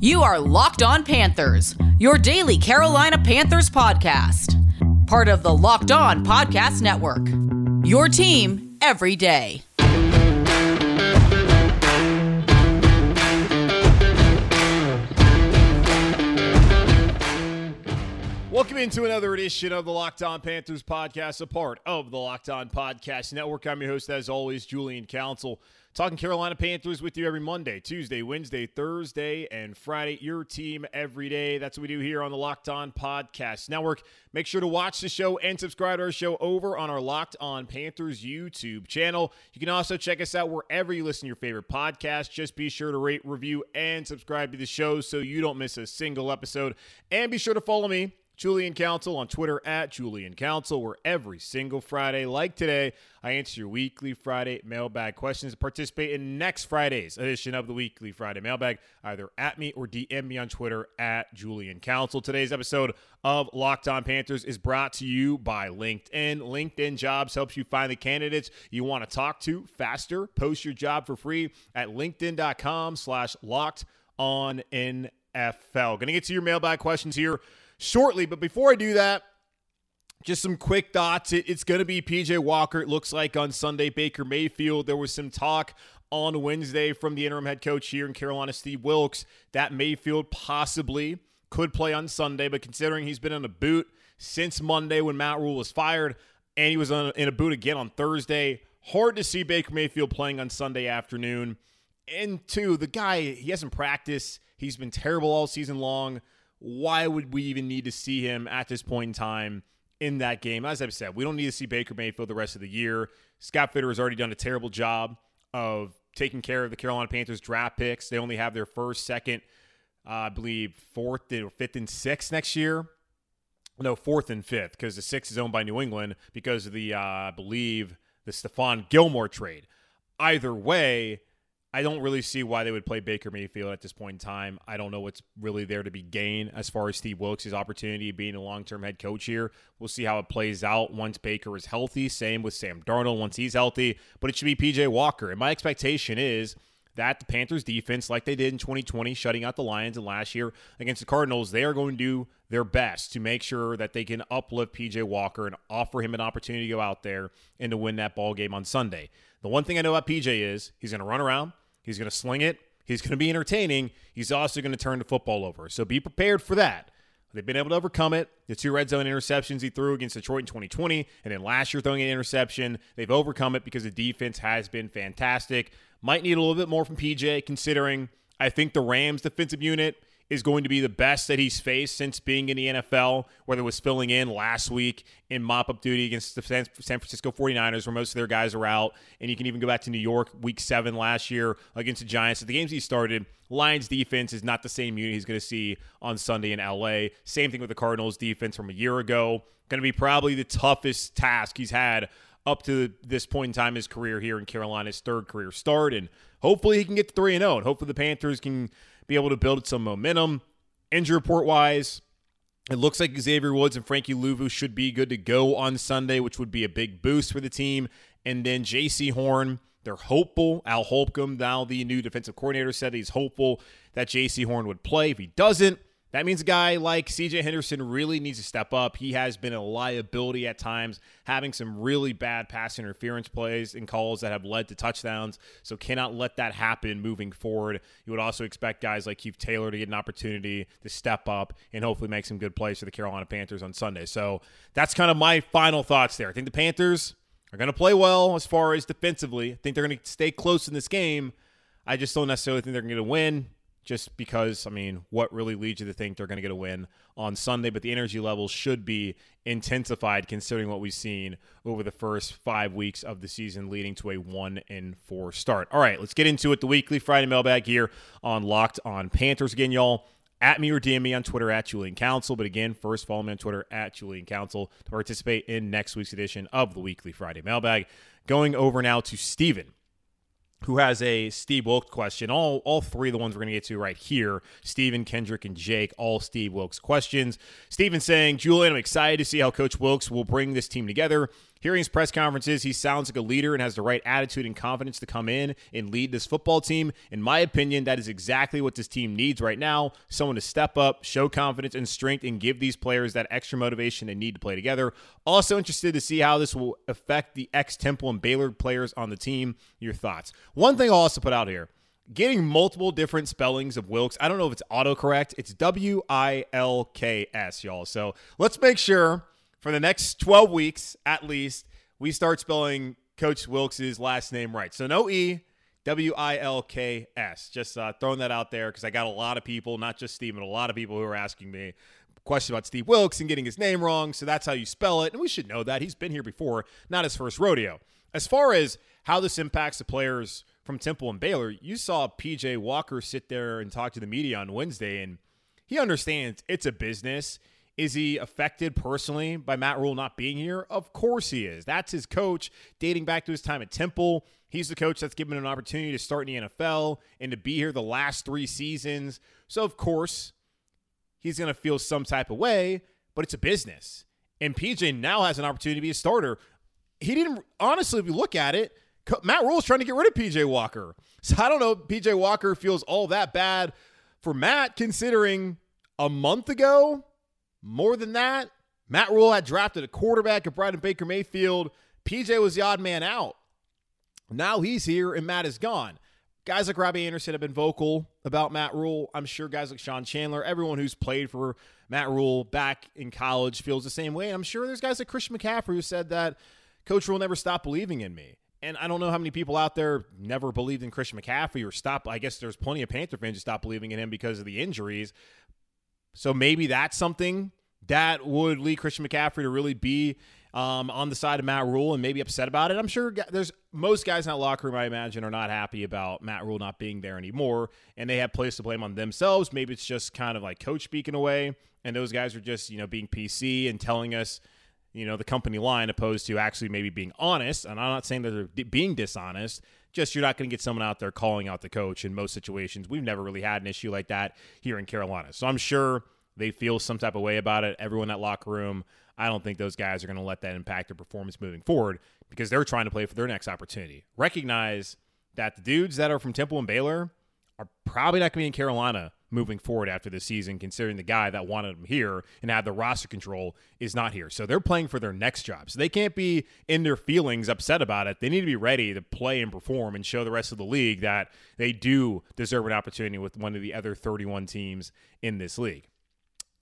You are Locked On Panthers, your daily Carolina Panthers podcast. Part of the Locked On Podcast Network. Your team every day. Welcome into another edition of the Locked On Panthers podcast, a part of the Locked On Podcast Network. I'm your host, as always, Julian Council. Talking Carolina Panthers with you every Monday, Tuesday, Wednesday, Thursday, and Friday. Your team every day. That's what we do here on the Locked On Podcast Network. Make sure to watch the show and subscribe to our show over on our Locked On Panthers YouTube channel. You can also check us out wherever you listen to your favorite podcast. Just be sure to rate, review, and subscribe to the show so you don't miss a single episode. And be sure to follow me Julian Council on Twitter at Julian Council, where every single Friday, like today, I answer your weekly Friday mailbag questions. Participate in next Friday's edition of the weekly Friday mailbag, either at me or DM me on Twitter at Julian Council. Today's episode of Locked On Panthers is brought to you by LinkedIn. LinkedIn Jobs helps you find the candidates you want to talk to faster. Post your job for free at linkedin.com slash locked on NFL. Going to get to your mailbag questions here shortly. But before I do that, just some quick thoughts. It, it's going to be PJ Walker, it looks like on Sunday. Baker Mayfield. There was some talk on Wednesday from the interim head coach here in Carolina, Steve Wilks, that Mayfield possibly could play on Sunday. But considering he's been in a boot since Monday when Matt Rhule was fired, and he was on, in a boot again on Thursday, hard to see Baker Mayfield playing on Sunday afternoon. And two, the guy, he hasn't practiced. He's been terrible all season long why would we even need to see him at this point in time in that game? As I've said, we don't need to see Baker Mayfield the rest of the year. Scott Fitterer has already done a terrible job of taking care of the Carolina Panthers draft picks. They only have their first, second, uh, I believe, fourth, or fifth, and sixth next year. No, fourth and fifth, because the sixth is owned by New England because of the, uh, I believe, the Stephon Gilmore trade. Either way, I don't really see why they would play Baker Mayfield at this point in time. I don't know what's really there to be gained as far as Steve Wilks' opportunity being a long term head coach here. We'll see how it plays out once Baker is healthy. Same with Sam Darnold once he's healthy. But it should be PJ Walker. And my expectation is that the Panthers defense, like they did in 2020, shutting out the Lions and last year against the Cardinals, they are going to do their best to make sure that they can uplift PJ Walker and offer him an opportunity to go out there and to win that ball game on Sunday. The one thing I know about PJ is he's going to run around, he's going to sling it, he's going to be entertaining, he's also going to turn the football over. So be prepared for that. They've been able to overcome it. The two red zone interceptions he threw against Detroit in 2020, and then last year throwing an interception. They've overcome it because the defense has been fantastic. Might need a little bit more from PJ, considering I think the Rams defensive unit is going to be the best that he's faced since being in the NFL, whether it was filling in last week in mop up duty against the San Francisco 49ers, where most of their guys are out. And you can even go back to New York week seven last year against the Giants. At the games he started, Lions defense is not the same unit he's going to see on Sunday in LA. Same thing with the Cardinals defense from a year ago. Going to be probably the toughest task he's had up to this point in time in his career here in Carolina's third career start. And hopefully he can get to 3 0. And hopefully the Panthers can be able to build some momentum. Injury report wise, it looks like Xavier Woods and Frankie Luvu should be good to go on Sunday, which would be a big boost for the team. And then Jaycee Horn, they're hopeful. Al Holcomb, now the new defensive coordinator, said he's hopeful that Jaycee Horn would play. If he doesn't, that means a guy like CJ Henderson really needs to step up. He has been a liability at times, having some really bad pass interference plays and calls that have led to touchdowns. So cannot let that happen moving forward. You would also expect guys like Keith Taylor to get an opportunity to step up and hopefully make some good plays for the Carolina Panthers on Sunday. So that's kind of my final thoughts there. I think the Panthers are going to play well as far as defensively. I think they're going to stay close in this game. I just don't necessarily think they're going to win just because, I mean, what really leads you to think they're going to get a win on Sunday? But the energy levels should be intensified considering what we've seen over the first five weeks of the season, leading to a one and four start. All right, let's get into it. The weekly Friday mailbag here on Locked on Panthers. Again, y'all, at me or DM me on Twitter at Julian Council. But again, first follow me on Twitter at Julian Council to participate in next week's edition of the weekly Friday mailbag. Going over now to Steven who has a Steve Wilks question. All all three of the ones we're going to get to right here. Steven, Kendrick, and Jake, all Steve Wilks questions. Steven saying, Julian, I'm excited to see how Coach Wilks will bring this team together. Hearing his press conferences, he sounds like a leader and has the right attitude and confidence to come in and lead this football team. In my opinion, that is exactly what this team needs right now someone to step up, show confidence and strength, and give these players that extra motivation they need to play together. Also, interested to see how this will affect the ex Temple and Baylor players on the team. Your thoughts. One thing I'll also put out here getting multiple different spellings of Wilkes. I don't know if it's autocorrect. It's W I L K S, y'all. So let's make sure for the next 12 weeks at least, we start spelling Coach Wilks' last name right. So no E, W I L K S. Just uh, throwing that out there because I got a lot of people, not just Steve, but a lot of people who are asking me questions about Steve Wilks and getting his name wrong. So that's how you spell it. And we should know that. He's been here before, not his first rodeo. As far as how this impacts the players from Temple and Baylor, you saw PJ Walker sit there and talk to the media on Wednesday, and he understands it's a business. Is he affected personally by Matt Rhule not being here? Of course he is. That's his coach dating back to his time at Temple. He's the coach that's given an opportunity to start in the NFL and to be here the last three seasons. So, of course, he's going to feel some type of way, but it's a business. And PJ now has an opportunity to be a starter. He didn't, honestly, if you look at it, Matt Rhule's trying to get rid of PJ Walker. So I don't know if PJ Walker feels all that bad for Matt, considering a month ago more than that, Matt Rhule had drafted a quarterback at Brighton Baker Mayfield. PJ was the odd man out. Now he's here and Matt is gone. Guys like Robbie Anderson have been vocal about Matt Rhule. I'm sure guys like Sean Chandler, everyone who's played for Matt Rhule back in college feels the same way. I'm sure there's guys like Christian McCaffrey who said that Coach Rhule never stopped believing in me. And I don't know how many people out there never believed in Christian McCaffrey or stopped. I guess there's plenty of Panther fans who stopped believing in him because of the injuries. So maybe that's something that would lead Christian McCaffrey to really be um, on the side of Matt Rhule and maybe upset about it. I'm sure there's most guys in that locker room, I imagine, are not happy about Matt Rhule not being there anymore, and they have place to blame on themselves. Maybe it's just kind of like coach speaking away, and those guys are just you know being PC and telling us you know the company line opposed to actually maybe being honest. And I'm not saying that they're being dishonest. Just you're not going to get someone out there calling out the coach in most situations. We've never really had an issue like that here in Carolina, so I'm sure they feel some type of way about it. Everyone that locker room, I don't think those guys are going to let that impact their performance moving forward because they're trying to play for their next opportunity. Recognize that the dudes that are from Temple and Baylor are probably not going to be in Carolina moving forward after this season, considering the guy that wanted them here and had the roster control is not here. So they're playing for their next job. So they can't be in their feelings upset about it. They need to be ready to play and perform and show the rest of the league that they do deserve an opportunity with one of the other 31 teams in this league.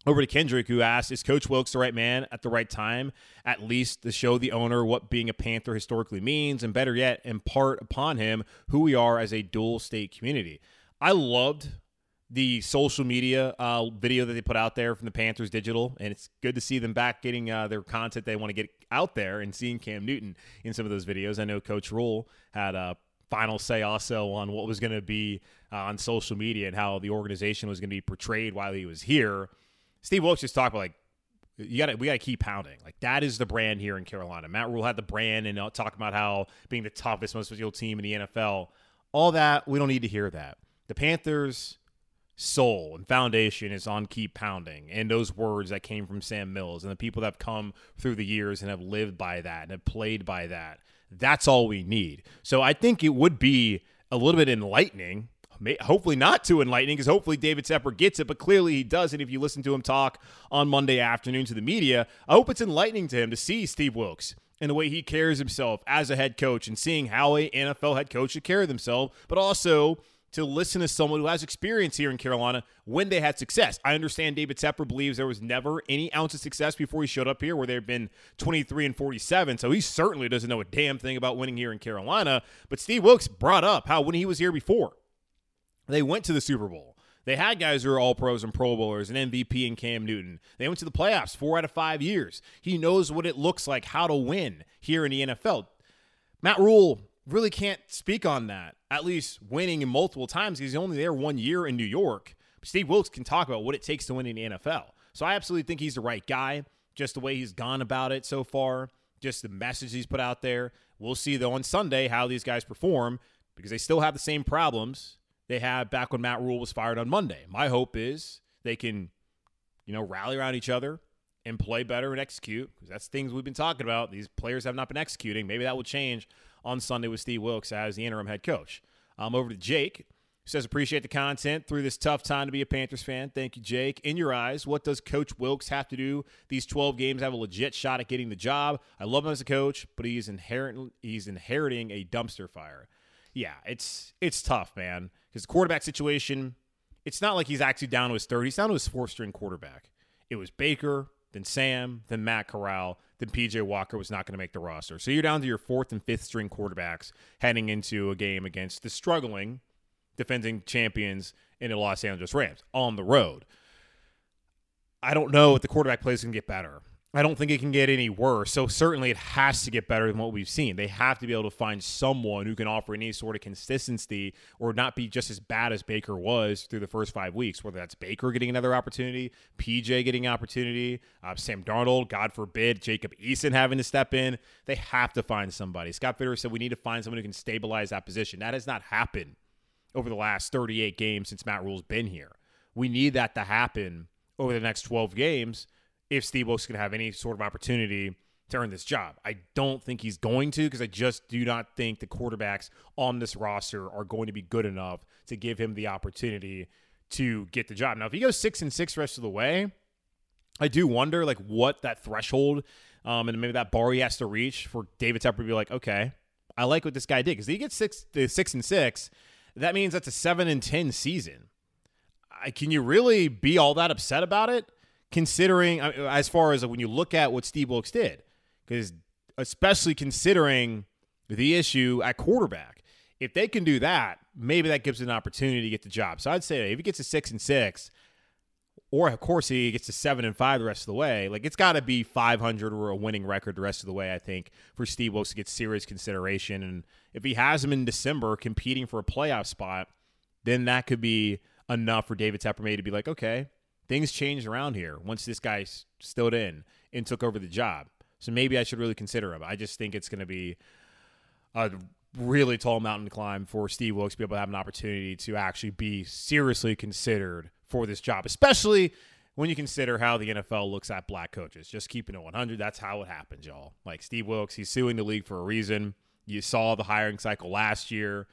Over to Kendrick, who asked, Is Coach Wilks the right man at the right time, at least to show the owner what being a Panther historically means, and better yet, impart upon him who we are as a dual state community? I loved the social media uh, video that they put out there from the Panthers Digital, and it's good to see them back getting uh, their content they want to get out there and seeing Cam Newton in some of those videos. I know Coach Rhule had a final say also on what was going to be uh, on social media and how the organization was going to be portrayed while he was here. Steve Wilks just talked about like you got to we got to keep pounding. Like that is the brand here in Carolina. Matt Rhule had the brand and uh, talking about how being the toughest, most physical team in the NFL. All that we don't need to hear that. The Panthers' soul and foundation is on keep pounding, and those words that came from Sam Mills and the people that have come through the years and have lived by that and have played by that. That's all we need. So I think it would be a little bit enlightening hopefully not too enlightening because hopefully David Tepper gets it, but clearly he does. And if you listen to him talk on Monday afternoon to the media, I hope it's enlightening to him to see Steve Wilks and the way he carries himself as a head coach and seeing how a NFL head coach should carry themselves, but also to listen to someone who has experience here in Carolina when they had success. I understand David Tepper believes there was never any ounce of success before he showed up here where they've been 23 and 47. So he certainly doesn't know a damn thing about winning here in Carolina. But Steve Wilks brought up how when he was here before, they went to the Super Bowl. They had guys who are all pros and pro bowlers and MVP and Cam Newton. They went to the playoffs four out of five years. He knows what it looks like, how to win here in the NFL. Matt Rhule really can't speak on that, at least winning in multiple times. He's only there one year in New York. Steve Wilks can talk about what it takes to win in the NFL. So I absolutely think he's the right guy, just the way he's gone about it so far, just the message he's put out there. We'll see, though, on Sunday how these guys perform because they still have the same problems they had back when Matt Rhule was fired on Monday. My hope is they can, you know, rally around each other and play better and execute, because that's things we've been talking about. These players have not been executing. Maybe that will change on Sunday with Steve Wilks as the interim head coach. Um, over to Jake says appreciate the content through this tough time to be a Panthers fan. Thank you, Jake. In your eyes, what does Coach Wilks have to do these 12 games have a legit shot at getting the job? I love him as a coach, but he's inherent he's inheriting a dumpster fire. Yeah, it's it's tough, man. Because the quarterback situation, it's not like he's actually down to his third. He's down to his fourth string quarterback. It was Baker, then Sam, then Matt Corral, then PJ Walker was not going to make the roster. So you're down to your fourth and fifth string quarterbacks heading into a game against the struggling defending champions in the Los Angeles Rams on the road. I don't know if the quarterback play is going to get better. I don't think it can get any worse. So certainly it has to get better than what we've seen. They have to be able to find someone who can offer any sort of consistency or not be just as bad as Baker was through the first five weeks. Whether that's Baker getting another opportunity, PJ getting opportunity, uh, Sam Darnold, God forbid, Jacob Eason having to step in. They have to find somebody. Scott Fitterer said we need to find someone who can stabilize that position. That has not happened over the last 38 games since Matt Rhule's been here. We need that to happen over the next 12 games if Steve Wilks can have any sort of opportunity to earn this job. I don't think he's going to because I just do not think the quarterbacks on this roster are going to be good enough to give him the opportunity to get the job. Now, if he goes six and six rest of the way, I do wonder like what that threshold um, and maybe that bar he has to reach for David Tepper to be like, okay, I like what this guy did because he gets six, the six and six that means that's a 7 and 10 season. I, can you really be all that upset about it considering as far as when you look at what Steve Wilks did? Cuz especially considering the issue at quarterback. If they can do that, maybe that gives an opportunity to get the job. So I'd say if he gets a 6 and 6, or of course he gets to seven and five the rest of the way. Like it's got to be 500 or a winning record the rest of the way. I think for Steve Wilks to get serious consideration, and if he has him in December competing for a playoff spot, then that could be enough for David Tepper to be like, okay, things changed around here once this guy stood in and took over the job. So maybe I should really consider him. I just think it's going to be a really tall mountain to climb for Steve Wilks to be able to have an opportunity to actually be seriously considered for this job, especially when you consider how the NFL looks at black coaches. Just keeping it 100, that's how it happens, y'all. Like Steve Wilks, he's suing the league for a reason. You saw the hiring cycle last year.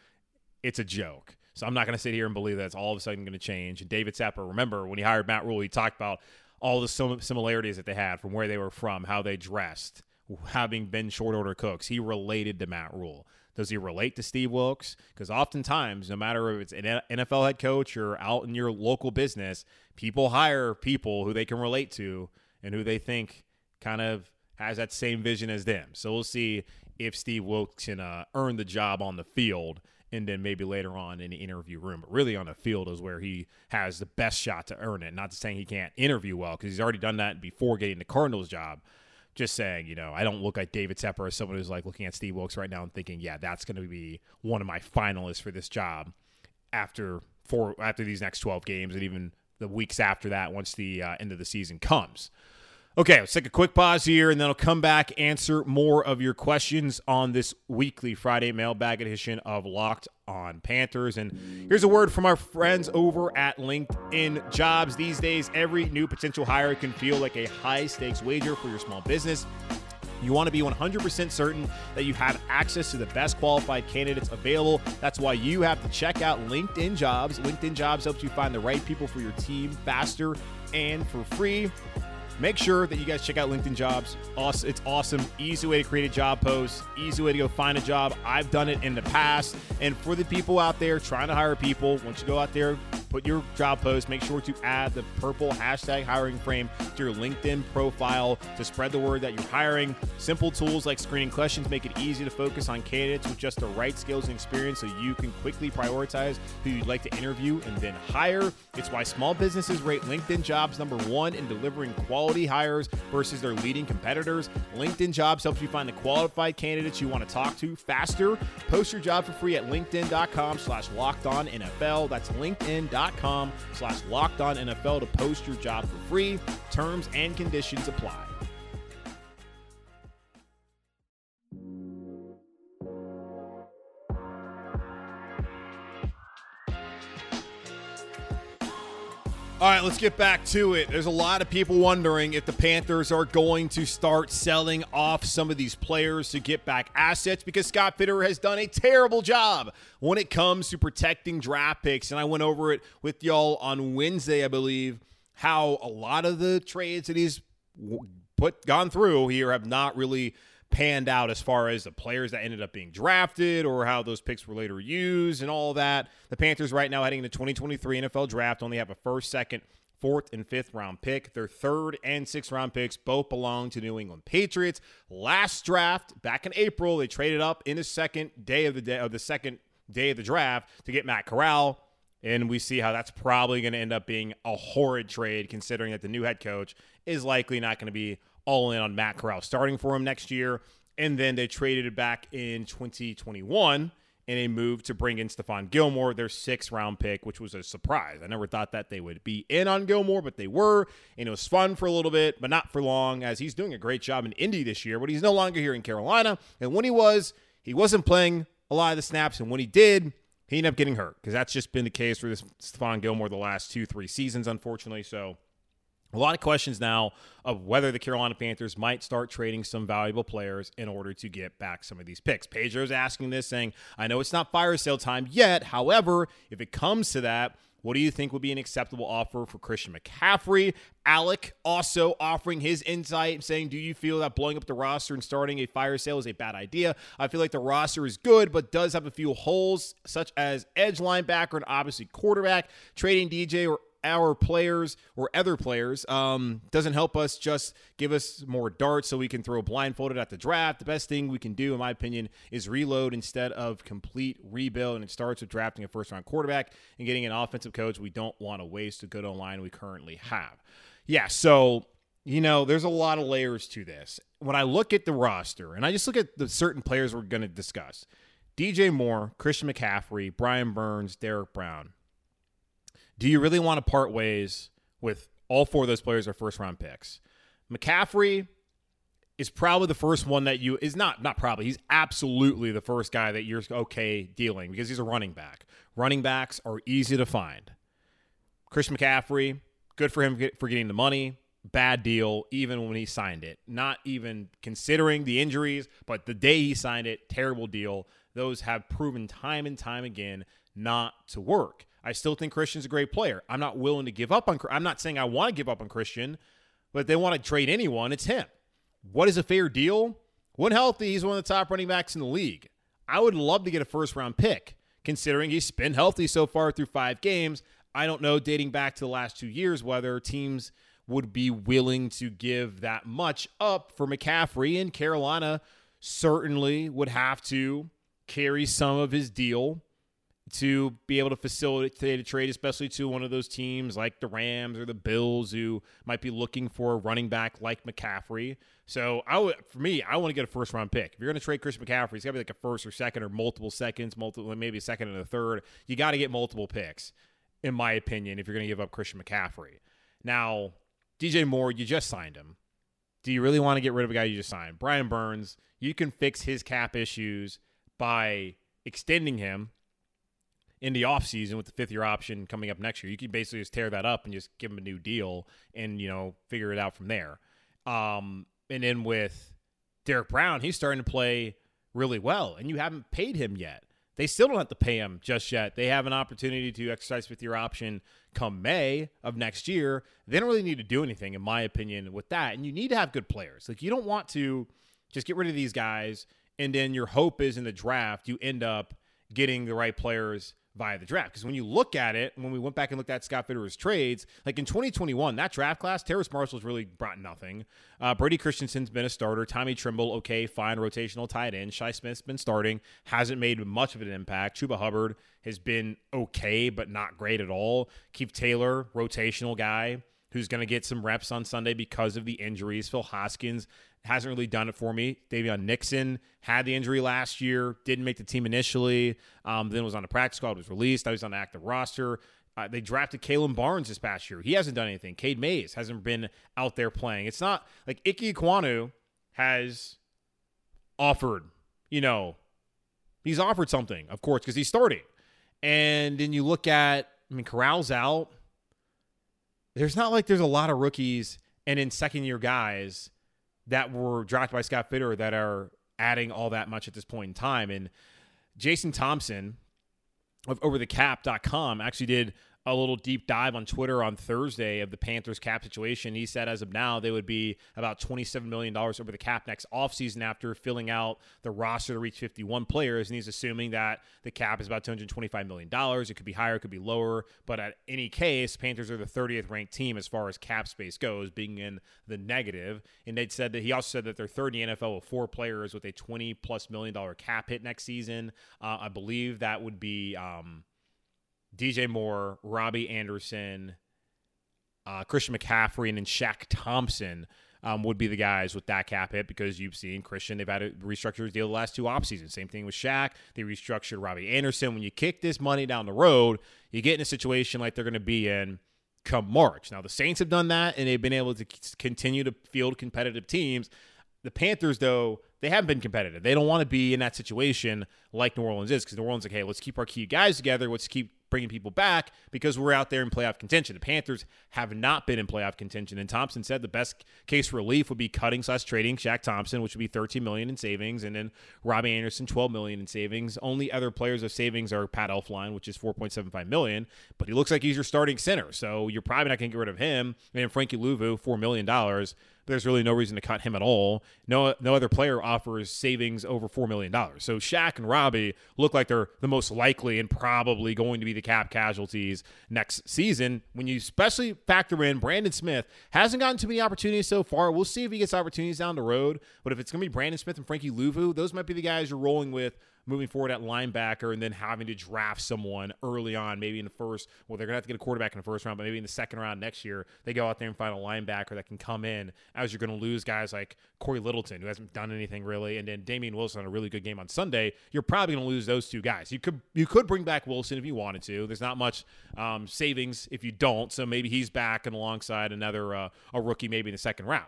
It's a joke. So I'm not going to sit here and believe that's all of a sudden going to change. And David Tepper, remember when he hired Matt Rhule, he talked about all the similarities that they had from where they were from, how they dressed, having been short order cooks. He related to Matt Rhule. Does he relate to Steve Wilks? Because oftentimes, no matter if it's an NFL head coach or out in your local business, people hire people who they can relate to and who they think kind of has that same vision as them. So we'll see if Steve Wilks can uh, earn the job on the field and then maybe later on in the interview room. But really on the field is where he has the best shot to earn it. Not to saying he can't interview well because he's already done that before getting the Cardinals job just saying, you know, I don't look at David Tepper as someone who's like looking at Steve Wilks right now and thinking, yeah, that's going to be one of my finalists for this job after four after these next 12 games and even the weeks after that once the uh, end of the season comes. Okay, let's take a quick pause here and then I'll come back, answer more of your questions on this weekly Friday mailbag edition of Locked on Panthers. And here's a word from our friends over at LinkedIn Jobs. These days, every new potential hire can feel like a high stakes wager for your small business. You want to be 100% certain that you have access to the best qualified candidates available. That's why you have to check out LinkedIn Jobs. LinkedIn Jobs helps you find the right people for your team faster and for free. Make sure that you guys check out LinkedIn Jobs. It's awesome. Easy way to create a job post, easy way to go find a job. I've done it in the past. And for the people out there trying to hire people, once you go out there, put your job post, make sure to add the purple hashtag hiring frame to your LinkedIn profile to spread the word that you're hiring. Simple tools like screening questions make it easy to focus on candidates with just the right skills and experience so you can quickly prioritize who you'd like to interview and then hire. It's why small businesses rate LinkedIn jobs number one in delivering quality hires versus their leading competitors. LinkedIn jobs helps you find the qualified candidates you want to talk to faster. Post your job for free at LinkedIn.com slash locked on NFL. That's LinkedIn.com com slash locked on NFL to post your job for free. Terms and conditions apply. All right, let's get back to it. There's a lot of people wondering if the Panthers are going to start selling off some of these players to get back assets because Scott Fitterer has done a terrible job when it comes to protecting draft picks. And I went over it with y'all on Wednesday, I believe, how a lot of the trades that he's put gone through here have not really panned out as far as the players that ended up being drafted or how those picks were later used and all that. The Panthers right now heading into 2023 NFL draft only have a first, second, fourth, and fifth round pick. Their third and sixth round picks both belong to New England Patriots. Last draft back in April, they traded up in the second day of the day of the second day of the draft to get Matt Corral. And we see how that's probably going to end up being a horrid trade, considering that the new head coach is likely not going to be all in on Matt Corral starting for him next year. And then they traded it back in 2021 in a move to bring in Stephon Gilmore, their sixth round pick, which was a surprise. I never thought that they would be in on Gilmore, but they were. And it was fun for a little bit, but not for long, as he's doing a great job in Indy this year, but he's no longer here in Carolina. And when he was, he wasn't playing a lot of the snaps. And when he did, he ended up getting hurt because that's just been the case for this Stephon Gilmore the last two, three seasons, unfortunately. So a lot of questions now of whether the Carolina Panthers might start trading some valuable players in order to get back some of these picks. Pedro's asking this, saying, I know it's not fire sale time yet. However, if it comes to that, what do you think would be an acceptable offer for Christian McCaffrey? Alec also offering his insight, saying, Do you feel that blowing up the roster and starting a fire sale is a bad idea? I feel like the roster is good, but does have a few holes, such as edge linebacker and obviously quarterback. Trading DJ or our players or other players um, doesn't help us just give us more darts so we can throw blindfolded at the draft. The best thing we can do, in my opinion, is reload instead of complete rebuild. And it starts with drafting a first round quarterback and getting an offensive coach. We don't want to waste a good online we currently have. Yeah, so you know, there's a lot of layers to this. When I look at the roster and I just look at the certain players we're going to discuss DJ Moore, Christian McCaffrey, Brian Burns, Derrick Brown, do you really want to part ways with all four of those players are first round picks? McCaffrey is probably the first one that you is not not probably he's absolutely the first guy that you're okay dealing because he's a running back. Running backs are easy to find. Chris McCaffrey, good for him for getting the money. Bad deal, even when he signed it. Not even considering the injuries, but the day he signed it, terrible deal. Those have proven time and time again not to work. I still think Christian's a great player. I'm not willing to give up on. I'm not saying I want to give up on Christian, but they want to trade anyone. It's him. What is a fair deal? When healthy, he's one of the top running backs in the league. I would love to get a first round pick, considering he's been healthy so far through five games. I don't know, dating back to the last two years, whether teams would be willing to give that much up for McCaffrey. And Carolina certainly would have to carry some of his deal to be able to facilitate a trade, especially to one of those teams like the Rams or the Bills who might be looking for a running back like McCaffrey. So I would, for me, I want to get a first round pick. If you're going to trade Chris McCaffrey, it's got to be like a first or second or multiple seconds, multiple maybe a second and a third. You got to get multiple picks, in my opinion, if you're going to give up Christian McCaffrey. Now, DJ Moore, you just signed him. Do you really want to get rid of a guy you just signed? Brian Burns, you can fix his cap issues by extending him in the offseason with the fifth year option coming up next year. You can basically just tear that up and just give him a new deal and, you know, figure it out from there. Um, and then with Derrick Brown, he's starting to play really well, and you haven't paid him yet. They still don't have to pay him just yet. They have an opportunity to exercise fifth year option come May of next year. They don't really need to do anything, in my opinion, with that. And you need to have good players. Like, you don't want to just get rid of these guys, and then your hope is in the draft, you end up getting the right players via the draft. Because when you look at it, when we went back and looked at Scott Fitterer's trades, like in 2021, that draft class, Terrace Marshall's really brought nothing. Uh, Brady Christensen's been a starter. Tommy Tremble, okay, fine, rotational tight end. Shi Smith's been starting, hasn't made much of an impact. Chuba Hubbard has been okay, but not great at all. Keith Taylor, rotational guy who's going to get some reps on Sunday because of the injuries. Phil Hoskins hasn't really done it for me. Daviyon Nixon had the injury last year, didn't make the team initially, um, then was on the practice squad, was released. I was on the active roster. Uh, they drafted Kalon Barnes this past year. He hasn't done anything. Cade Mays hasn't been out there playing. It's not like Ike Ekwonu has offered, you know, he's offered something, of course, because he's starting. And then you look at, I mean, Corral's out. There's not like there's a lot of rookies and in second year guys that were drafted by Scott Fitterer that are adding all that much at this point in time. And Jason Thompson of overthecap.com actually did a little deep dive on Twitter on Thursday of the Panthers cap situation. He said as of now, they would be about $27 million over the cap next offseason after filling out the roster to reach 51 players. And he's assuming that the cap is about $225 million. It could be higher, it could be lower. But at any case, Panthers are the 30th ranked team as far as cap space goes, being in the negative. And they said that he also said that they're 30 NFL with four players with a 20 plus million dollar cap hit next season. Uh, I believe that would be. Um, DJ Moore, Robbie Anderson, uh, Christian McCaffrey, and then Shaq Thompson um, would be the guys with that cap hit because you've seen Christian, they've had to restructure his deal the last two off seasons. Same thing with Shaq. They restructured Robbie Anderson. When you kick this money down the road, you get in a situation like they're going to be in come March. Now, the Saints have done that and they've been able to continue to field competitive teams. The Panthers, though, they haven't been competitive. They don't want to be in that situation like New Orleans is because New Orleans is like, hey, let's keep our key guys together. Let's keep bringing people back because we're out there in playoff contention. The Panthers have not been in playoff contention, and Thompson said the best case relief would be cutting slash trading Shaq Thompson, which would be 13 million in savings, and then Robbie Anderson 12 million in savings. Only other players of savings are Pat Elflein, which is 4.75 million, but he looks like he's your starting center, so you're probably not going to get rid of him. And Frankie Luvu, four million dollars there's really no reason to cut him at all. No, no other player offers savings over four million dollars. So Shaq and Robbie look like they're the most likely and probably going to be the cap casualties next season. When you especially factor in Brandon Smith hasn't gotten too many opportunities so far. We'll see if he gets opportunities down the road. But if it's going to be Brandon Smith and Frankie Luvu, those might be the guys you're rolling with moving forward at linebacker and then having to draft someone early on, maybe in the first. Well, they're going to have to get a quarterback in the first round, but maybe in the second round next year, they go out there and find a linebacker that can come in as you're going to lose guys like Cory Littleton, who hasn't done anything really, and then Damien Wilson on a really good game on Sunday. You're probably going to lose those two guys. You could you could bring back Wilson if you wanted to. There's not much um, savings if you don't, so maybe he's back and alongside another uh, a rookie maybe in the second round.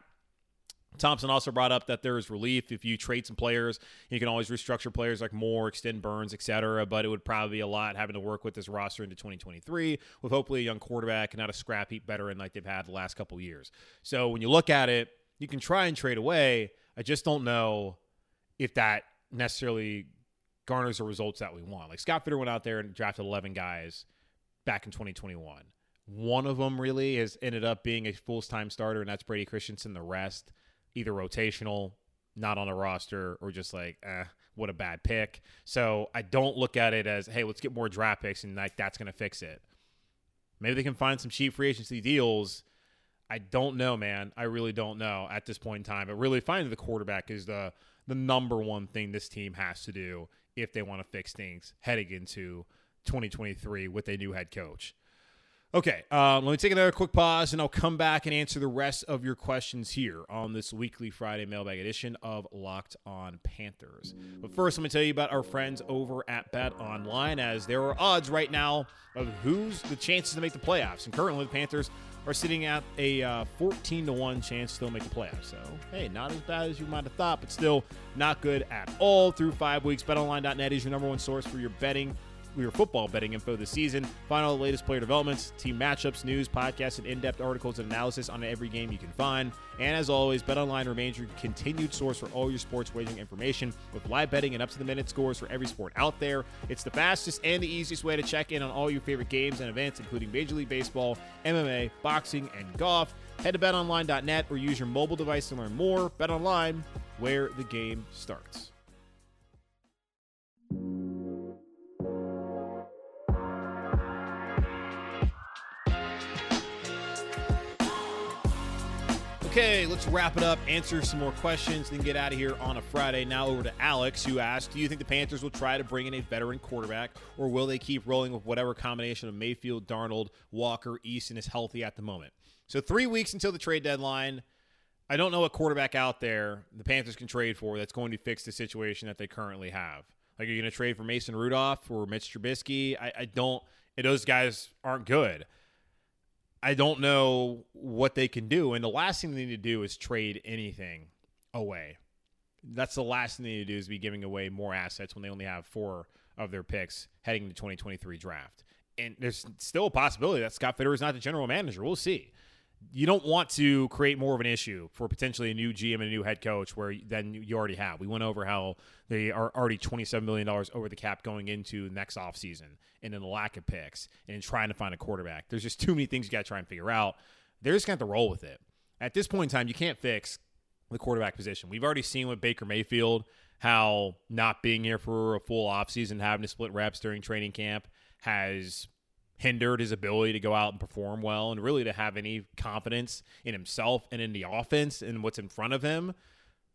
Thompson also brought up that there is relief if you trade some players. You can always restructure players like Moore, extend Burns, etc. But it would probably be a lot having to work with this roster into 2023 with hopefully a young quarterback and not a scrap heap veteran like they've had the last couple years. So when you look at it, you can try and trade away. I just don't know if that necessarily garners the results that we want. Like Scott Fitterer went out there and drafted 11 guys back in 2021. One of them really has ended up being a full time starter, and that's Brady Christensen. The rest either rotational, not on a roster, or just like, eh, what a bad pick. So I don't look at it as, hey, let's get more draft picks and like that's to fix it. Maybe they can find some cheap free agency deals. I don't know, man. I really don't know at this point in time. But really, finding the quarterback is the the number one thing this team has to do if they want to fix things heading into 2023 with a new head coach. Okay, um, let me take another quick pause and I'll come back and answer the rest of your questions here on this weekly Friday mailbag edition of Locked On Panthers. But first, let me tell you about our friends over at Bet Online, as there are odds right now of who's the chances to make the playoffs. And currently, the Panthers are sitting at a uh, 14 to 1 chance to still make the playoffs. So, hey, not as bad as you might have thought, but still not good at all through five weeks. BetOnline.net is your number one source for your betting your football betting info this season. Find all the latest player developments, team matchups, news, podcasts, and in-depth articles and analysis on every game you can find. And as always, BetOnline remains your continued source for all your sports wagering information with live betting and up-to-the-minute scores for every sport out there. It's the fastest and the easiest way to check in on all your favorite games and events, including Major League Baseball, MMA, boxing, and golf. Head to betonline.net or use your mobile device to learn more. BetOnline, where the game starts. Okay, let's wrap it up, answer some more questions, then get out of here on a Friday. Now over to Alex, who asked Do you think the Panthers will try to bring in a veteran quarterback, or will they keep rolling with whatever combination of Mayfield, Darnold, Walker, Eason is healthy at the moment? So, three weeks until the trade deadline. I don't know what quarterback out there the Panthers can trade for that's going to fix the situation that they currently have. Like, are you going to trade for Mason Rudolph or Mitch Trubisky? I, I don't. Those guys aren't good. I don't know what they can do. And the last thing they need to do is trade anything away. That's the last thing they need to do is be giving away more assets when they only have four of their picks heading into 2023 draft. and there's still a possibility that Scott Fitterer is not the general manager. We'll see. You don't want to create more of an issue for potentially a new GM and a new head coach where then you already have. We went over how they are already $27 million over the cap going into next offseason and then the lack of picks and trying to find a quarterback. There's just too many things you got to try and figure out. They're just going to have to roll with it. At this point in time, you can't fix the quarterback position. We've already seen with Baker Mayfield how not being here for a full offseason, having to split reps during training camp has hindered his ability to go out and perform well and really to have any confidence in himself and in the offense and what's in front of him.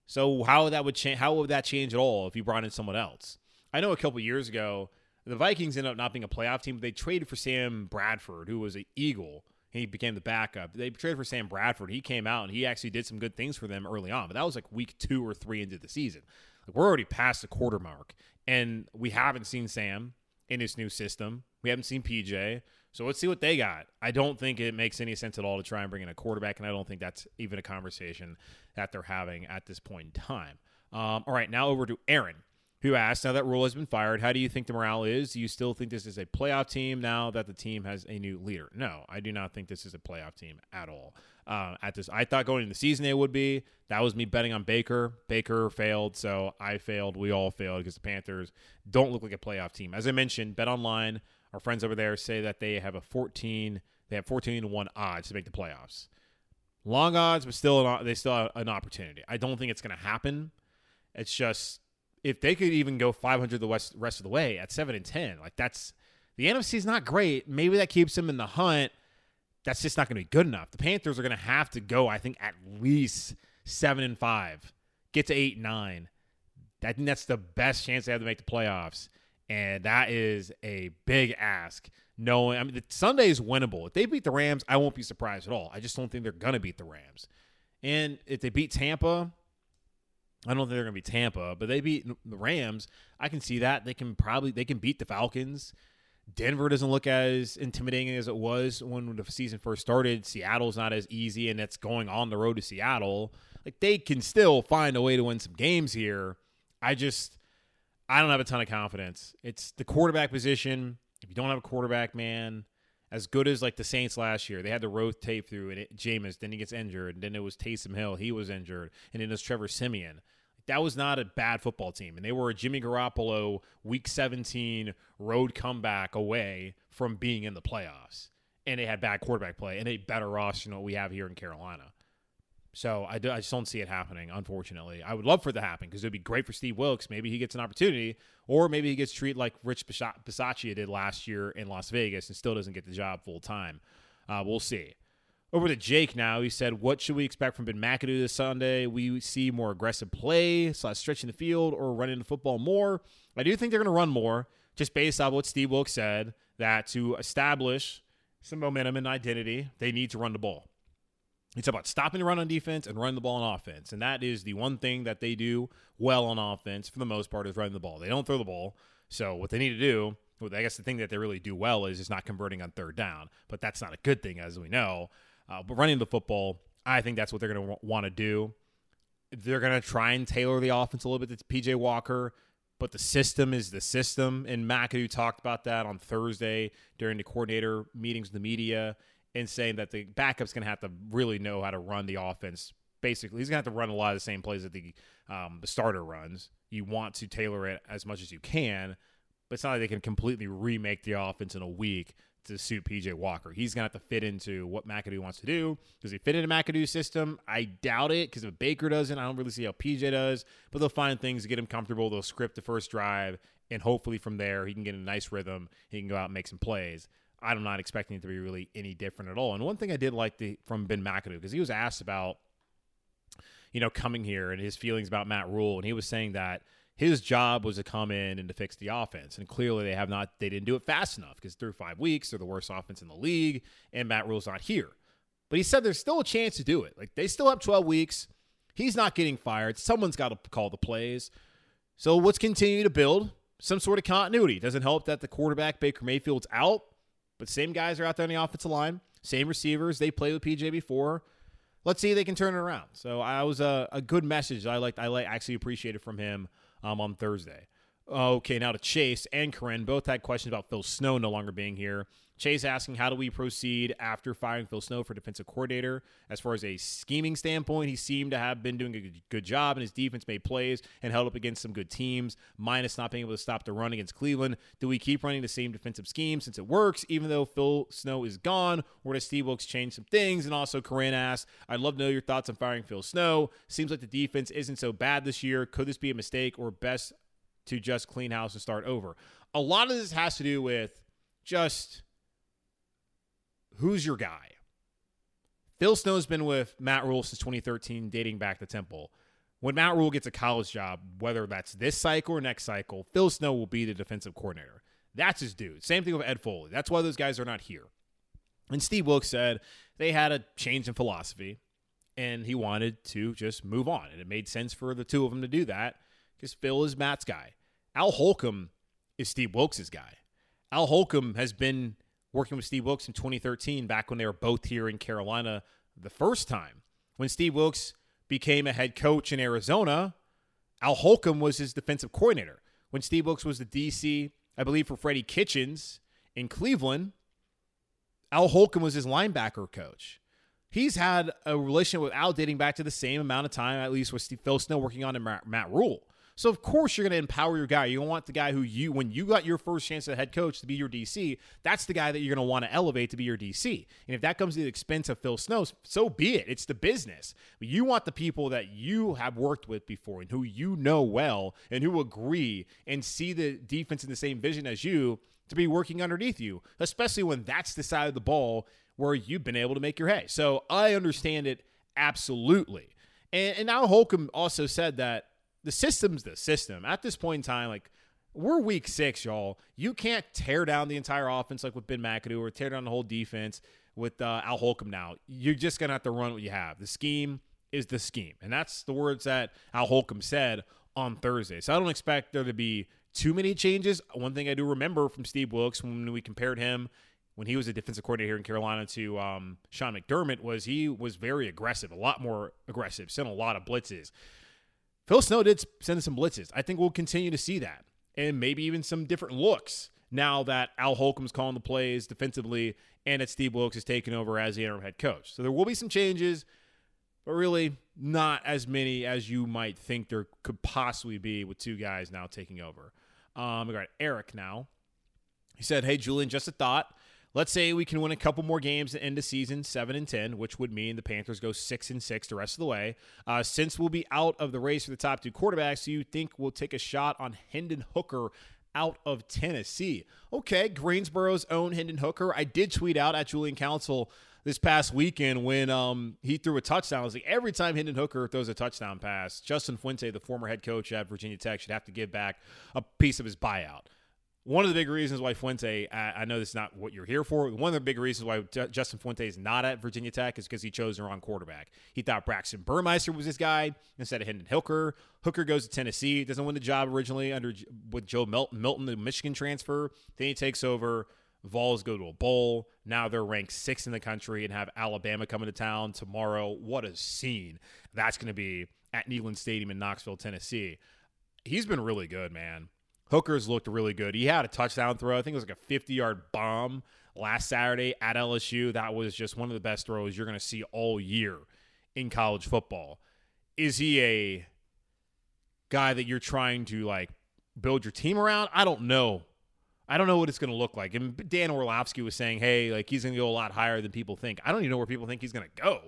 So how that would change how would that change at all if you brought in someone else? I know a couple years ago the Vikings ended up not being a playoff team, but they traded for Sam Bradford, who was an Eagle. He became the backup. They traded for Sam Bradford. He came out and he actually did some good things for them early on, but that was like week two or three into the season. Like we're already past the quarter mark, and we haven't seen Sam in his new system. We haven't seen PJ. So let's see what they got. I don't think it makes any sense at all to try and bring in a quarterback, and I don't think that's even a conversation that they're having at this point in time. Um, all right, now over to Aaron, who asked, now that Rhule has been fired, how do you think the morale is? Do you still think this is a playoff team now that the team has a new leader? No, I do not think this is a playoff team at all. Uh, at this, I thought going into the season they would be. That was me betting on Baker. Baker failed, so I failed. We all failed because the Panthers don't look like a playoff team. As I mentioned, Bet Online, our friends over there say that they have a 14, they have 14 to one odds to make the playoffs. Long odds, but still, an, they still have an opportunity. I don't think it's going to happen. It's just if they could even go 500 the rest, rest of the way at seven and 10, like that's the NFC is not great. Maybe that keeps them in the hunt that's just not going to be good enough. The Panthers are going to have to go, I think, at least seven and five, get to eight and nine. I think that's the best chance they have to make the playoffs, and that is a big ask. Knowing, I mean, Sunday is winnable. If they beat the Rams, I won't be surprised at all. I just don't think they're going to beat the Rams. And if they beat Tampa, I don't think they're going to be Tampa, but they beat the Rams. I can see that they can probably they can beat the Falcons. Denver doesn't look as intimidating as it was when the season first started. Seattle's not as easy, and it's going on the road to Seattle. Like they can still find a way to win some games here. I just I don't have a ton of confidence. It's the quarterback position. If you don't have a quarterback, man, as good as like the Saints last year, they had the rotate through and it, Jameis. Then he gets injured, and then it was Taysom Hill. He was injured, and then it was Trevor Siemian. that was not a bad football team. And they were a Jimmy Garoppolo week 17 road comeback away from being in the playoffs. And they had bad quarterback play and a better roster than what we have here in Carolina. So I, do, I just don't see it happening, unfortunately. I would love for it to happen because it would be great for Steve Wilks. Maybe he gets an opportunity, or maybe he gets treated like Rich Bisaccia did last year in Las Vegas and still doesn't get the job full time. Uh, we'll see. Over to Jake now. He said, What should we expect from Ben McAdoo this Sunday? We see more aggressive play, slash stretching the field, or running the football more. I do think they're going to run more, just based on what Steve Wilks said, that to establish some momentum and identity, they need to run the ball. It's about stopping the run on defense and running the ball on offense. And that is the one thing that they do well on offense for the most part is running the ball. They don't throw the ball. So what they need to do, I guess the thing that they really do well is is not converting on third down. But that's not a good thing, as we know. Uh, but running the football, I think that's what they're going to want to do. They're going to try and tailor the offense a little bit to PJ Walker, but the system is the system. And McAdoo talked about that on Thursday during the coordinator meetings with the media and saying that the backup's going to have to really know how to run the offense. Basically, he's going to have to run a lot of the same plays that the um, the starter runs. You want to tailor it as much as you can, but it's not like they can completely remake the offense in a week to suit PJ Walker. He's going to have to fit into what McAdoo wants to do. Does he fit into McAdoo's system? I doubt it because if Baker doesn't, I don't really see how PJ does. But they'll find things to get him comfortable. They'll script the first drive, and hopefully from there, he can get a nice rhythm. He can go out and make some plays. I'm not expecting it to be really any different at all. And one thing I did like the, from Ben McAdoo, because he was asked about, you know, coming here and his feelings about Matt Rhule, and he was saying that – his job was to come in and to fix the offense. And clearly they have not they didn't do it fast enough because through five weeks, they're the worst offense in the league, and Matt Rhule's not here. But he said there's still a chance to do it. Like they still have 12 weeks. He's not getting fired. Someone's got to call the plays. So let's continue to build some sort of continuity. It doesn't help that the quarterback, Baker Mayfield's out, but same guys are out there on the offensive line, same receivers. They played with PJ before. Let's see if they can turn it around. So I was a, a good message I liked. I like actually appreciated from him um, on Thursday. Okay, now to Chase and Corinne. Both had questions about Phil Snow no longer being here. Chase asking, how do we proceed after firing Phil Snow for defensive coordinator? As far as a scheming standpoint, he seemed to have been doing a good job, and his defense made plays and held up against some good teams, minus not being able to stop the run against Cleveland. Do we keep running the same defensive scheme since it works, even though Phil Snow is gone? Or does Steve Wilks change some things? And also, Corinne asked, I'd love to know your thoughts on firing Phil Snow. Seems like the defense isn't so bad this year. Could this be a mistake or best to just clean house and start over? A lot of this has to do with just who's your guy? Phil Snow's been with Matt Rhule since 2013, dating back to Temple. When Matt Rhule gets a college job, whether that's this cycle or next cycle, Phil Snow will be the defensive coordinator. That's his dude. Same thing with Ed Foley. That's why those guys are not here. And Steve Wilks said they had a change in philosophy and he wanted to just move on. And it made sense for the two of them to do that because Phil is Matt's guy. Al Holcomb is Steve Wilks' guy. Al Holcomb has been working with Steve Wilks in 2013, back when they were both here in Carolina the first time. When Steve Wilks became a head coach in Arizona, Al Holcomb was his defensive coordinator. When Steve Wilks was the DC, I believe, for Freddie Kitchens in Cleveland, Al Holcomb was his linebacker coach. He's had a relationship with Al dating back to the same amount of time, at least with Steve Phil Snow working on Matt, Rhule. So of course you're going to empower your guy. You want the guy who you, when you got your first chance as head coach to be your DC, that's the guy that you're going to want to elevate to be your DC. And if that comes at the expense of Phil Snow, so be it. It's the business. But you want the people that you have worked with before and who you know well and who agree and see the defense in the same vision as you to be working underneath you, especially when that's the side of the ball where you've been able to make your hay. So I understand it absolutely. And, and now Holcomb also said that the system's the system. At this point in time, like we're week six, y'all. You can't tear down the entire offense like with Ben McAdoo or tear down the whole defense with uh, Al Holcomb now. You're just going to have to run what you have. The scheme is the scheme. And that's the words that Al Holcomb said on Thursday. So I don't expect there to be too many changes. One thing I do remember from Steve Wilks when we compared him when he was a defensive coordinator here in Carolina to um, Sean McDermott was he was very aggressive, a lot more aggressive, sent a lot of blitzes. Phil Snow did send some blitzes. I think we'll continue to see that and maybe even some different looks now that Al Holcomb's calling the plays defensively and that Steve Wilks is taking over as the interim head coach. So there will be some changes, but really not as many as you might think there could possibly be with two guys now taking over. Um, we got Eric now. He said, Hey, Julian, just a thought. Let's say we can win a couple more games at end of season, seven and ten, which would mean the Panthers go six and six the rest of the way. Uh, since we'll be out of the race for the top two quarterbacks, do you think we'll take a shot on Hendon Hooker out of Tennessee? Okay, Greensboro's own Hendon Hooker. I did tweet out at Julian Council this past weekend when um, he threw a touchdown. I was like, every time Hendon Hooker throws a touchdown pass, Justin Fuente, the former head coach at Virginia Tech, should have to give back a piece of his buyout one of the big reasons why Fuente, I, know this is not what you're here for. One of the big reasons why Justin Fuente is not at Virginia Tech is because he chose the wrong quarterback. He thought Braxton Burmeister was his guy instead of Hendon Hooker. Hooker goes to Tennessee, doesn't win the job originally under with Joe Milton, Milton the Michigan transfer. Then he takes over. Vols go to a bowl. Now they're ranked sixth in the country and have Alabama coming to town tomorrow. What a scene that's going to be at Neyland Stadium in Knoxville, Tennessee. He's been really good, man. Hooker's looked really good. He had a touchdown throw. I think it was like a 50 yard bomb last Saturday at LSU. That was just one of the best throws you're going to see all year in college football. Is he a guy that you're trying to like build your team around? I don't know. I don't know what it's going to look like. And Dan Orlovsky was saying, hey, like he's going to go a lot higher than people think. I don't even know where people think he's going to go.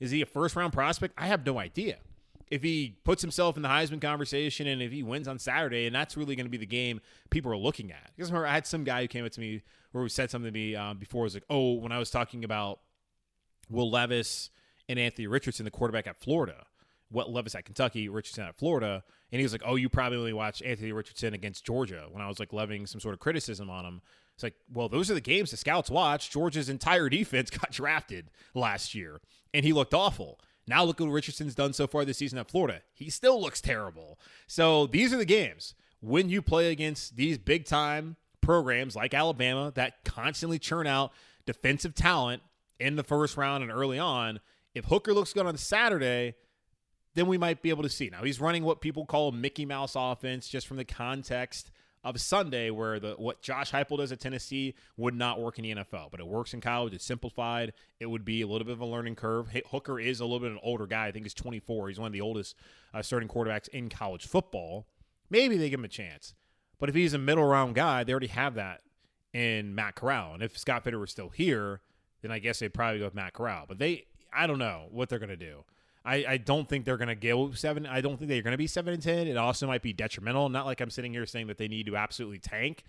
Is he a first round prospect? I have no idea if he puts himself in the Heisman conversation and if he wins on Saturday, and that's really going to be the game people are looking at. Because I had some guy who came up to me or who said something to me um, before. Was like, oh, when I was talking about Will Levis and Anthony Richardson, the quarterback at Florida, what Levis at Kentucky, Richardson at Florida, and he was like, oh, you probably only watched Anthony Richardson against Georgia. When I was like levying some sort of criticism on him, it's like, well, those are the games the scouts watch. Georgia's entire defense got drafted last year, and he looked awful. Now look at what Richardson's done so far this season at Florida. He still looks terrible. So these are the games when you play against these big time programs like Alabama that constantly churn out defensive talent in the first round and early on. If Hooker looks good on Saturday, then we might be able to see. Now he's running what people call a Mickey Mouse offense, just from the context of Sunday, where the what Josh Heupel does at Tennessee would not work in the NFL, but it works in college. It's simplified. It would be a little bit of a learning curve. Hooker is a little bit an older guy. I think he's 24. He's one of the oldest uh, starting quarterbacks in college football. Maybe they give him a chance, but if he's a middle round guy, they already have that in Matt Corral. And if Scott Fitterer was still here, then I guess they'd probably go with Matt Corral. But they, I don't know what they're going to do. I, I don't think they're going to go seven. I don't think they're going to be seven and ten. It also might be detrimental. Not like I'm sitting here saying that they need to absolutely tank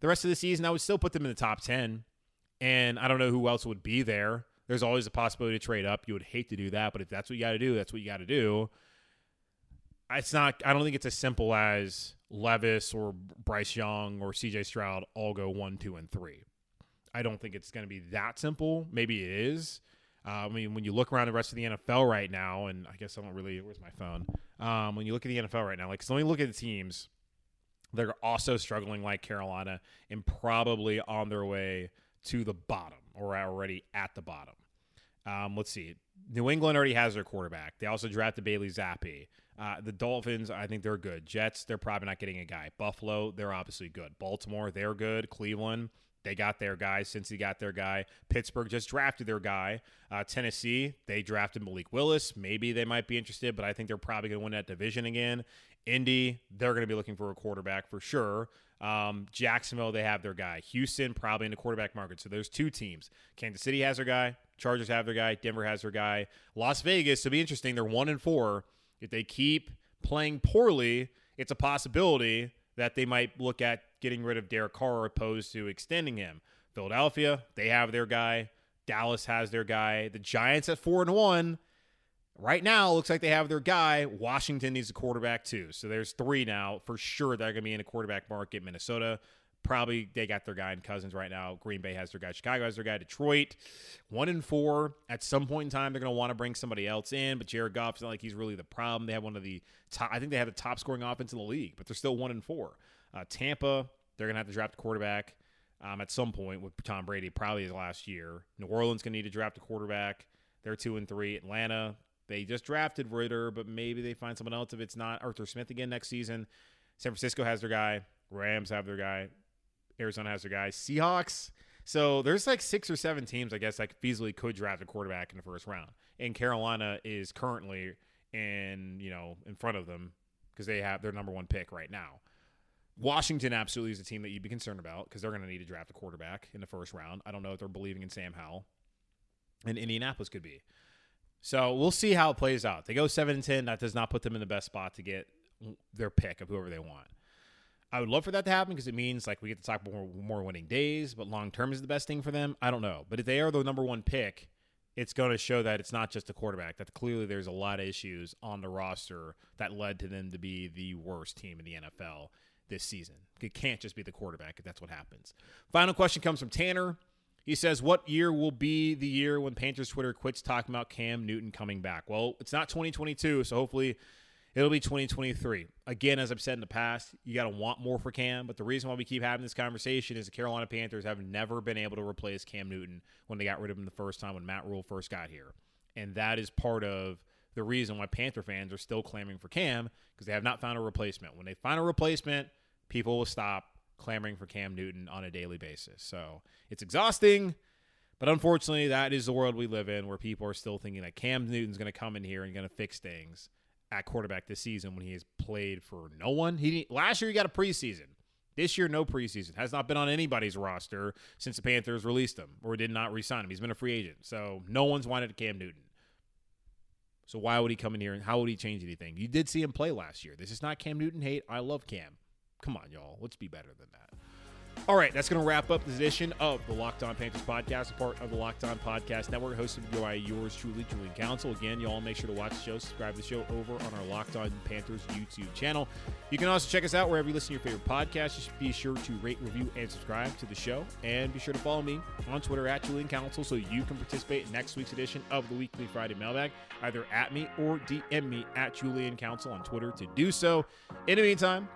the rest of the season. I would still put them in the top ten, and I don't know who else would be there. There's always a possibility to trade up. You would hate to do that, but if that's what you got to do, that's what you got to do. It's not. I don't think it's as simple as Levis or Bryce Young or C.J. Stroud all go one, two, and three. I don't think it's going to be that simple. Maybe it is. Uh, I mean, when you look around the rest of the NFL right now, and I guess I don't really. Where's my phone? Um, when you look at the NFL right now, like so, let me look at the teams that are also struggling like Carolina and probably on their way to the bottom or already at the bottom. Um, let's see. New England already has their quarterback. They also drafted Bailey Zappe. Uh, the Dolphins, I think they're good. Jets, they're probably not getting a guy. Buffalo, they're obviously good. Baltimore, they're good. Cleveland, they got their guy. Since he got their guy, Pittsburgh just drafted their guy. Uh, Tennessee, they drafted Malik Willis. Maybe they might be interested, but I think they're probably going to win that division again. Indy, they're going to be looking for a quarterback for sure. Um, Jacksonville, they have their guy. Houston, probably in the quarterback market. So there's two teams. Kansas City has their guy. Chargers have their guy. Denver has their guy. Las Vegas, to be interesting, they're one and four. If they keep playing poorly, it's a possibility that they might look at getting rid of Derek Carr opposed to extending him. Philadelphia, they have their guy. Dallas has their guy. The Giants at four and one. Right now, looks like they have their guy. Washington needs a quarterback too. So there's three now for sure that are going to be in a quarterback market. Minnesota, probably they got their guy in Cousins right now. Green Bay has their guy. Chicago has their guy. Detroit, one and four. At some point in time, they're going to want to bring somebody else in. But Jared Goff's not like he's really the problem. They have one of the top. I think they have the top scoring offense in the league, but they're still one and four. Uh, Tampa, they're going to have to draft a quarterback um, at some point with Tom Brady, probably his last year. New Orleans going to need to draft a quarterback. They're two and three. Atlanta, they just drafted Ridder, but maybe they find someone else if it's not Arthur Smith again next season. San Francisco has their guy. Rams have their guy. Arizona has their guy. Seahawks. So there's like six or seven teams, I guess, that feasibly could draft a quarterback in the first round. And Carolina is currently in, you know, in front of them because they have their number one pick right now. Washington absolutely is a team that you'd be concerned about because they're going to need to draft a quarterback in the first round. I don't know if they're believing in Sam Howell. And Indianapolis could be. So we'll see how it plays out. They go seven and ten. That does not put them in the best spot to get their pick of whoever they want. I would love for that to happen because it means like we get to talk more more winning days. But long term is the best thing for them. I don't know. But if they are the number one pick, it's going to show that it's not just a quarterback. That clearly there's a lot of issues on the roster that led to them to be the worst team in the NFL this season. It can't just be the quarterback if that's what happens. Final question comes from Tanner. He says, What year will be the year when Panthers Twitter quits talking about Cam Newton coming back? Well, it's not 2022, so hopefully it'll be 2023. Again, as I've said in the past, you got to want more for Cam, but the reason why we keep having this conversation is the Carolina Panthers have never been able to replace Cam Newton when they got rid of him the first time when Matt Rhule first got here. And that is part of the reason why Panther fans are still clamoring for Cam because they have not found a replacement. When they find a replacement, people will stop clamoring for Cam Newton on a daily basis. So it's exhausting, but unfortunately, that is the world we live in where people are still thinking that Cam Newton's going to come in here and going to fix things at quarterback this season when he has played for no one. He last year he got a preseason. This year, no preseason. Has not been on anybody's roster since the Panthers released him or did not re-sign him. He's been a free agent, so no one's wanted Cam Newton. So why would he come in here and how would he change anything? You did see him play last year. This is not Cam Newton hate. I love Cam. Come on, y'all. Let's be better than that. All right, that's going to wrap up this edition of the Locked On Panthers podcast, part of the Locked On Podcast Network, hosted by yours truly, Julian Council. Again, y'all make sure to watch the show, subscribe to the show over on our Locked On Panthers YouTube channel. You can also check us out wherever you listen to your favorite podcast. Just be sure to rate, review, and subscribe to the show. And be sure to follow me on Twitter at Julian Council so you can participate in next week's edition of the Weekly Friday Mailbag. Either at me or DM me at Julian Council on Twitter to do so. In the meantime,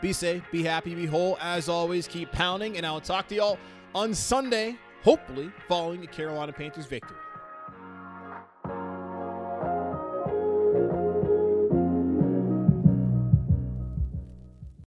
be safe, be happy, be whole. As always, keep pounding, and I'll talk to y'all on Sunday, hopefully following the Carolina Panthers victory.